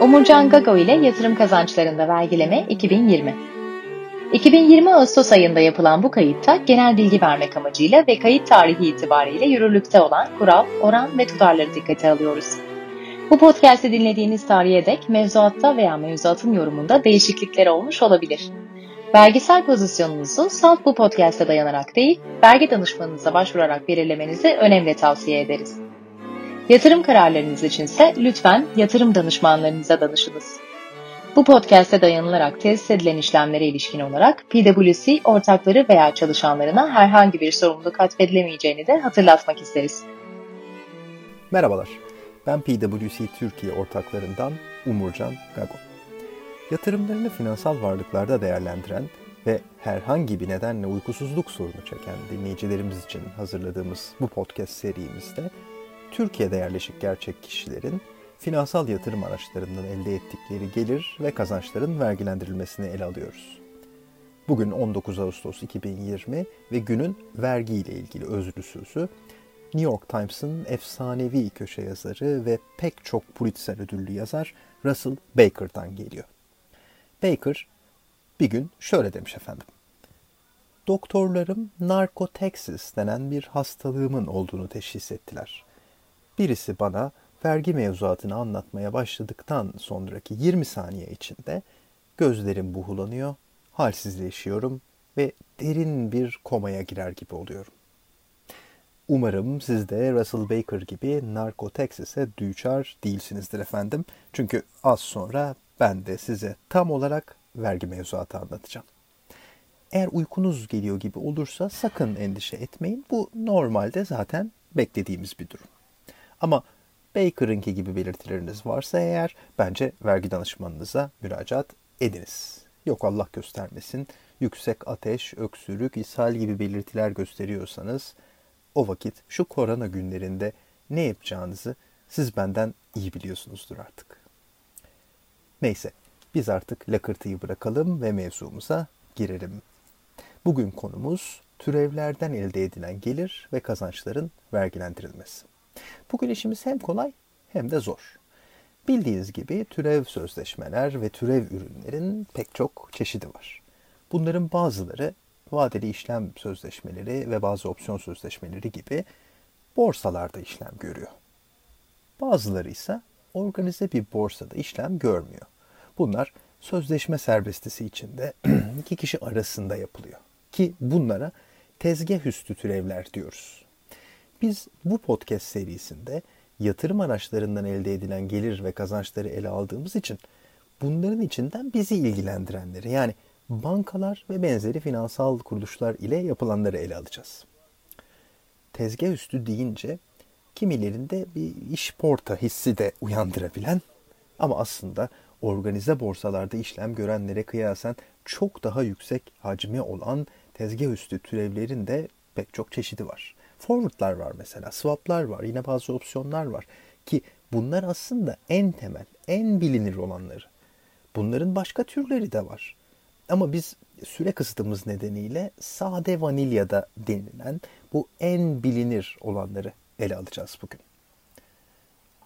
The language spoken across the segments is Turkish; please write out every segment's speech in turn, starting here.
Umurcan Gago ile Yatırım Kazançlarında Vergileme 2020 2020 Ağustos ayında yapılan bu kayıtta genel bilgi vermek amacıyla ve kayıt tarihi itibariyle yürürlükte olan kural, oran ve tutarları dikkate alıyoruz. Bu podcast'i dinlediğiniz tarihe dek mevzuatta veya mevzuatın yorumunda değişiklikler olmuş olabilir. Vergisel pozisyonunuzu salt bu podcast'e dayanarak değil, vergi danışmanınıza başvurarak belirlemenizi önemli tavsiye ederiz. Yatırım kararlarınız içinse lütfen yatırım danışmanlarınıza danışınız. Bu podcast'e dayanılarak tesis edilen işlemlere ilişkin olarak PwC ortakları veya çalışanlarına herhangi bir sorumluluk atfedilemeyeceğini de hatırlatmak isteriz. Merhabalar, ben PwC Türkiye ortaklarından Umurcan Gago. Yatırımlarını finansal varlıklarda değerlendiren ve herhangi bir nedenle uykusuzluk sorunu çeken dinleyicilerimiz için hazırladığımız bu podcast serimizde Türkiye'de yerleşik gerçek kişilerin finansal yatırım araçlarından elde ettikleri gelir ve kazançların vergilendirilmesini ele alıyoruz. Bugün 19 Ağustos 2020 ve günün vergi ile ilgili özlü sözü New York Times'ın efsanevi köşe yazarı ve pek çok Pulitzer ödüllü yazar Russell Baker'dan geliyor. Baker bir gün şöyle demiş efendim. Doktorlarım narkoteksis denen bir hastalığımın olduğunu teşhis ettiler. Birisi bana vergi mevzuatını anlatmaya başladıktan sonraki 20 saniye içinde gözlerim buhulanıyor, halsizleşiyorum ve derin bir komaya girer gibi oluyorum. Umarım siz de Russell Baker gibi narkoteksise düçar değilsinizdir efendim. Çünkü az sonra ben de size tam olarak vergi mevzuatı anlatacağım. Eğer uykunuz geliyor gibi olursa sakın endişe etmeyin. Bu normalde zaten beklediğimiz bir durum. Ama Baker'ınki gibi belirtileriniz varsa eğer bence vergi danışmanınıza müracaat ediniz. Yok Allah göstermesin yüksek ateş, öksürük, ishal gibi belirtiler gösteriyorsanız o vakit şu korona günlerinde ne yapacağınızı siz benden iyi biliyorsunuzdur artık. Neyse biz artık lakırtıyı bırakalım ve mevzumuza girelim. Bugün konumuz türevlerden elde edilen gelir ve kazançların vergilendirilmesi. Bugün işimiz hem kolay hem de zor. Bildiğiniz gibi türev sözleşmeler ve türev ürünlerin pek çok çeşidi var. Bunların bazıları vadeli işlem sözleşmeleri ve bazı opsiyon sözleşmeleri gibi borsalarda işlem görüyor. Bazıları ise organize bir borsada işlem görmüyor. Bunlar sözleşme serbestisi içinde iki kişi arasında yapılıyor. Ki bunlara tezgah üstü türevler diyoruz. Biz bu podcast serisinde yatırım araçlarından elde edilen gelir ve kazançları ele aldığımız için bunların içinden bizi ilgilendirenleri yani bankalar ve benzeri finansal kuruluşlar ile yapılanları ele alacağız. Tezgah üstü deyince kimilerinde bir iş porta hissi de uyandırabilen ama aslında organize borsalarda işlem görenlere kıyasen çok daha yüksek hacmi olan tezgah üstü türevlerin de pek çok çeşidi var. Forward'lar var mesela, swap'lar var, yine bazı opsiyonlar var ki bunlar aslında en temel, en bilinir olanları. Bunların başka türleri de var. Ama biz süre kısıtımız nedeniyle sade vanilyada denilen bu en bilinir olanları ele alacağız bugün.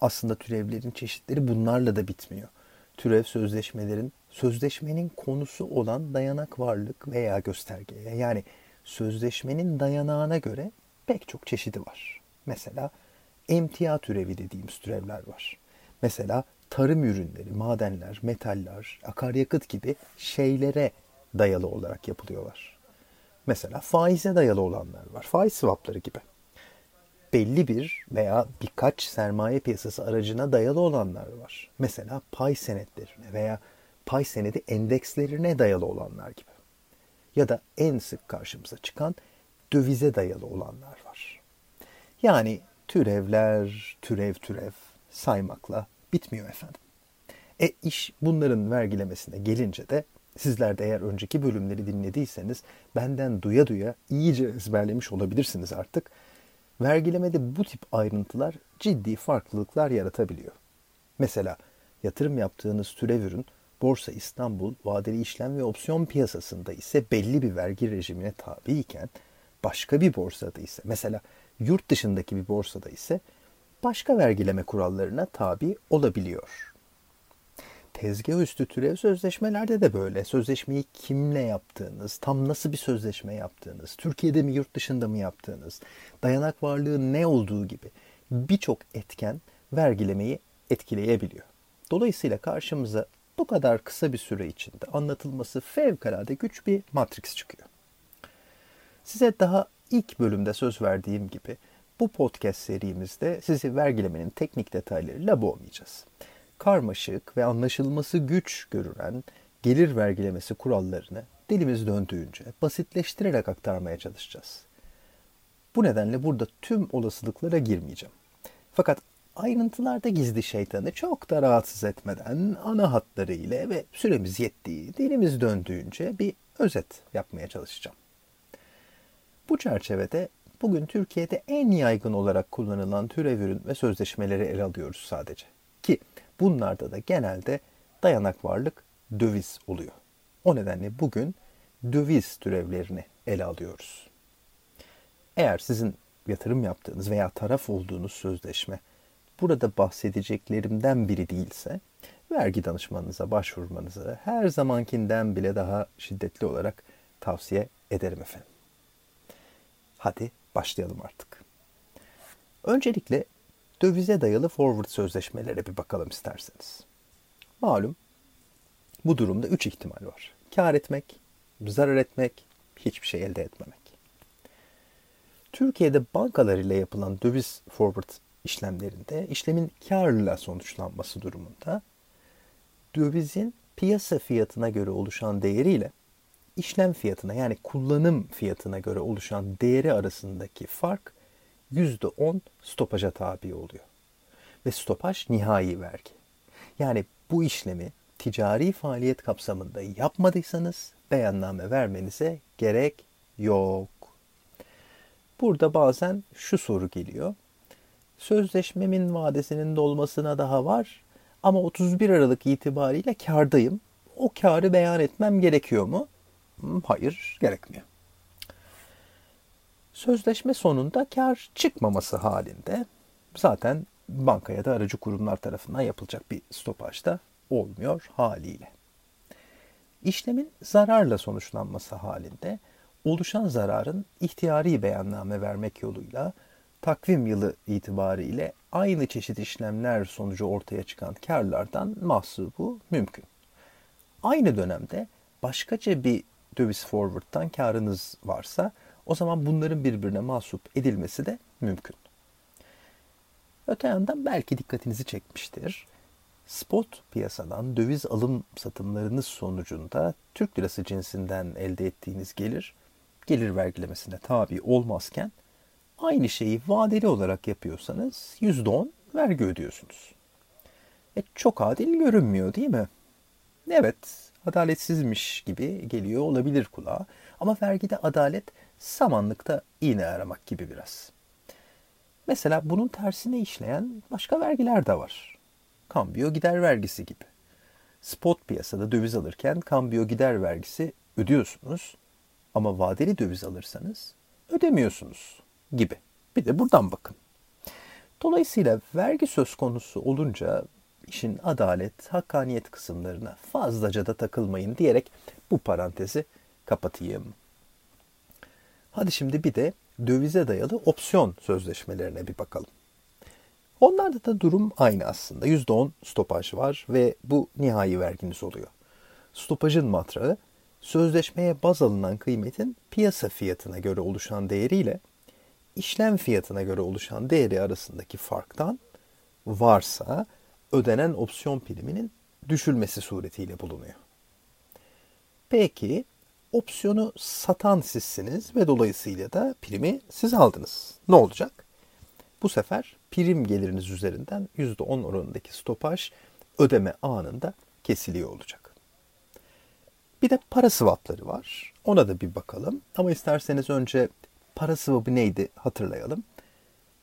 Aslında türevlerin çeşitleri bunlarla da bitmiyor. Türev sözleşmelerin sözleşmenin konusu olan dayanak varlık veya göstergeye yani sözleşmenin dayanağına göre pek çok çeşidi var. Mesela emtia türevi dediğimiz türevler var. Mesela tarım ürünleri, madenler, metaller, akaryakıt gibi şeylere dayalı olarak yapılıyorlar. Mesela faize dayalı olanlar var. Faiz swapları gibi. Belli bir veya birkaç sermaye piyasası aracına dayalı olanlar var. Mesela pay senetlerine veya pay senedi endekslerine dayalı olanlar gibi. Ya da en sık karşımıza çıkan dövize dayalı olanlar var. Yani türevler, türev türev saymakla bitmiyor efendim. E iş bunların vergilemesine gelince de sizler de eğer önceki bölümleri dinlediyseniz benden duya duya iyice ezberlemiş olabilirsiniz artık. Vergilemede bu tip ayrıntılar ciddi farklılıklar yaratabiliyor. Mesela yatırım yaptığınız türev ürün Borsa İstanbul vadeli işlem ve opsiyon piyasasında ise belli bir vergi rejimine tabi iken başka bir borsada ise mesela yurt dışındaki bir borsada ise başka vergileme kurallarına tabi olabiliyor. tezgah üstü türev sözleşmelerde de böyle. Sözleşmeyi kimle yaptığınız, tam nasıl bir sözleşme yaptığınız, Türkiye'de mi yurt dışında mı yaptığınız, dayanak varlığı ne olduğu gibi birçok etken vergilemeyi etkileyebiliyor. Dolayısıyla karşımıza bu kadar kısa bir süre içinde anlatılması fevkalade güç bir matrix çıkıyor. Size daha ilk bölümde söz verdiğim gibi bu podcast serimizde sizi vergilemenin teknik detaylarıyla boğmayacağız. Karmaşık ve anlaşılması güç görünen gelir vergilemesi kurallarını dilimiz döndüğünce basitleştirerek aktarmaya çalışacağız. Bu nedenle burada tüm olasılıklara girmeyeceğim. Fakat ayrıntılarda gizli şeytanı çok da rahatsız etmeden ana hatları ile ve süremiz yettiği, dilimiz döndüğünce bir özet yapmaya çalışacağım. Bu çerçevede bugün Türkiye'de en yaygın olarak kullanılan türev ürün ve sözleşmeleri ele alıyoruz sadece. Ki bunlarda da genelde dayanak varlık döviz oluyor. O nedenle bugün döviz türevlerini ele alıyoruz. Eğer sizin yatırım yaptığınız veya taraf olduğunuz sözleşme burada bahsedeceklerimden biri değilse vergi danışmanınıza başvurmanızı her zamankinden bile daha şiddetli olarak tavsiye ederim efendim. Hadi başlayalım artık. Öncelikle dövize dayalı forward sözleşmelere bir bakalım isterseniz. Malum bu durumda üç ihtimal var. Kar etmek, zarar etmek, hiçbir şey elde etmemek. Türkiye'de bankalar ile yapılan döviz forward işlemlerinde işlemin karla sonuçlanması durumunda dövizin piyasa fiyatına göre oluşan değeriyle işlem fiyatına yani kullanım fiyatına göre oluşan değeri arasındaki fark %10 stopaja tabi oluyor. Ve stopaj nihai vergi. Yani bu işlemi ticari faaliyet kapsamında yapmadıysanız beyanname vermenize gerek yok. Burada bazen şu soru geliyor. Sözleşmemin vadesinin dolmasına daha var ama 31 Aralık itibariyle kardayım. O karı beyan etmem gerekiyor mu? Hayır, gerekmiyor. Sözleşme sonunda kar çıkmaması halinde zaten bankaya da aracı kurumlar tarafından yapılacak bir stopaj da olmuyor haliyle. İşlemin zararla sonuçlanması halinde oluşan zararın ihtiyari beyanname vermek yoluyla takvim yılı itibariyle aynı çeşit işlemler sonucu ortaya çıkan karlardan mahsubu mümkün. Aynı dönemde başkaca bir döviz forward'tan karınız varsa o zaman bunların birbirine mahsup edilmesi de mümkün. Öte yandan belki dikkatinizi çekmiştir. Spot piyasadan döviz alım satımlarınız sonucunda Türk lirası cinsinden elde ettiğiniz gelir, gelir vergilemesine tabi olmazken aynı şeyi vadeli olarak yapıyorsanız %10 vergi ödüyorsunuz. E, çok adil görünmüyor değil mi? Evet, adaletsizmiş gibi geliyor olabilir kulağa. Ama vergide adalet samanlıkta iğne aramak gibi biraz. Mesela bunun tersine işleyen başka vergiler de var. Kambiyo gider vergisi gibi. Spot piyasada döviz alırken kambiyo gider vergisi ödüyorsunuz ama vadeli döviz alırsanız ödemiyorsunuz gibi. Bir de buradan bakın. Dolayısıyla vergi söz konusu olunca işin adalet, hakkaniyet kısımlarına fazlaca da takılmayın diyerek bu parantezi kapatayım. Hadi şimdi bir de dövize dayalı opsiyon sözleşmelerine bir bakalım. Onlarda da durum aynı aslında. %10 stopaj var ve bu nihai verginiz oluyor. Stopajın matrağı sözleşmeye baz alınan kıymetin piyasa fiyatına göre oluşan değeriyle işlem fiyatına göre oluşan değeri arasındaki farktan varsa ödenen opsiyon priminin düşülmesi suretiyle bulunuyor. Peki opsiyonu satan sizsiniz ve dolayısıyla da primi siz aldınız. Ne olacak? Bu sefer prim geliriniz üzerinden %10 oranındaki stopaj ödeme anında kesiliyor olacak. Bir de para swapları var. Ona da bir bakalım. Ama isterseniz önce para swap'ı neydi hatırlayalım.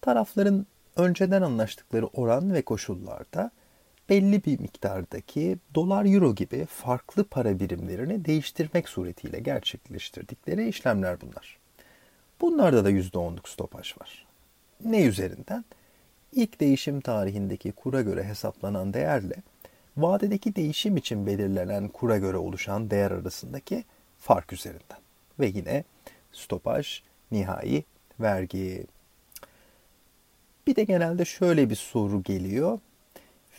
Tarafların önceden anlaştıkları oran ve koşullarda belli bir miktardaki dolar euro gibi farklı para birimlerini değiştirmek suretiyle gerçekleştirdikleri işlemler bunlar. Bunlarda da %10'luk stopaj var. Ne üzerinden? İlk değişim tarihindeki kura göre hesaplanan değerle vadedeki değişim için belirlenen kura göre oluşan değer arasındaki fark üzerinden. Ve yine stopaj, nihai vergi. Bir de genelde şöyle bir soru geliyor.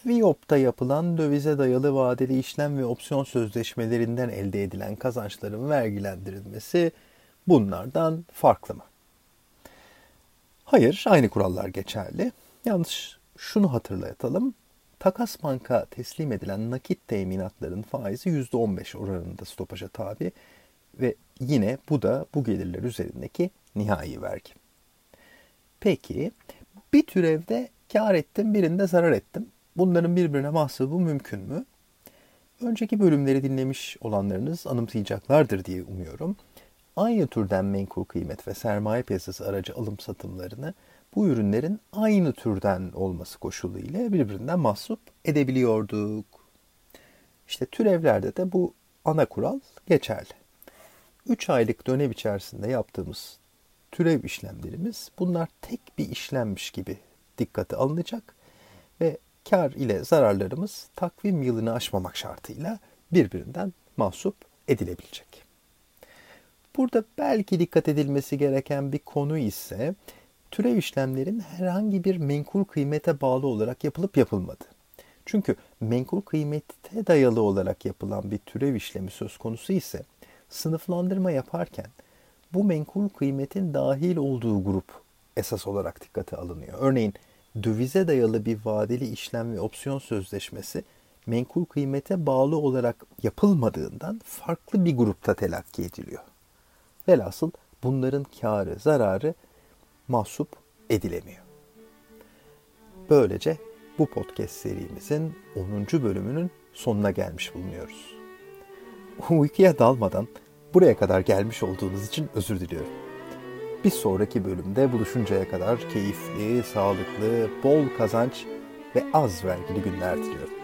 Viyop'ta yapılan dövize dayalı vadeli işlem ve opsiyon sözleşmelerinden elde edilen kazançların vergilendirilmesi bunlardan farklı mı? Hayır, aynı kurallar geçerli. Yalnız şunu hatırlatalım. Takas banka teslim edilen nakit teminatların faizi %15 oranında stopaja tabi ve yine bu da bu gelirler üzerindeki nihai vergi. Peki bir türevde kar ettim birinde zarar ettim. Bunların birbirine mahsubu mümkün mü? Önceki bölümleri dinlemiş olanlarınız anımsayacaklardır diye umuyorum. Aynı türden menkul kıymet ve sermaye piyasası aracı alım satımlarını bu ürünlerin aynı türden olması koşuluyla birbirinden mahsup edebiliyorduk. İşte türevlerde de bu ana kural geçerli. 3 aylık dönem içerisinde yaptığımız türev işlemlerimiz bunlar tek bir işlemmiş gibi dikkate alınacak ve kar ile zararlarımız takvim yılını aşmamak şartıyla birbirinden mahsup edilebilecek. Burada belki dikkat edilmesi gereken bir konu ise türev işlemlerin herhangi bir menkul kıymete bağlı olarak yapılıp yapılmadı. Çünkü menkul kıymete dayalı olarak yapılan bir türev işlemi söz konusu ise sınıflandırma yaparken bu menkul kıymetin dahil olduğu grup esas olarak dikkate alınıyor. Örneğin dövize dayalı bir vadeli işlem ve opsiyon sözleşmesi menkul kıymete bağlı olarak yapılmadığından farklı bir grupta telakki ediliyor. Velhasıl bunların karı, zararı mahsup edilemiyor. Böylece bu podcast serimizin 10. bölümünün sonuna gelmiş bulunuyoruz. Uykuya dalmadan buraya kadar gelmiş olduğunuz için özür diliyorum. Bir sonraki bölümde buluşuncaya kadar keyifli, sağlıklı, bol kazanç ve az vergili günler diliyorum.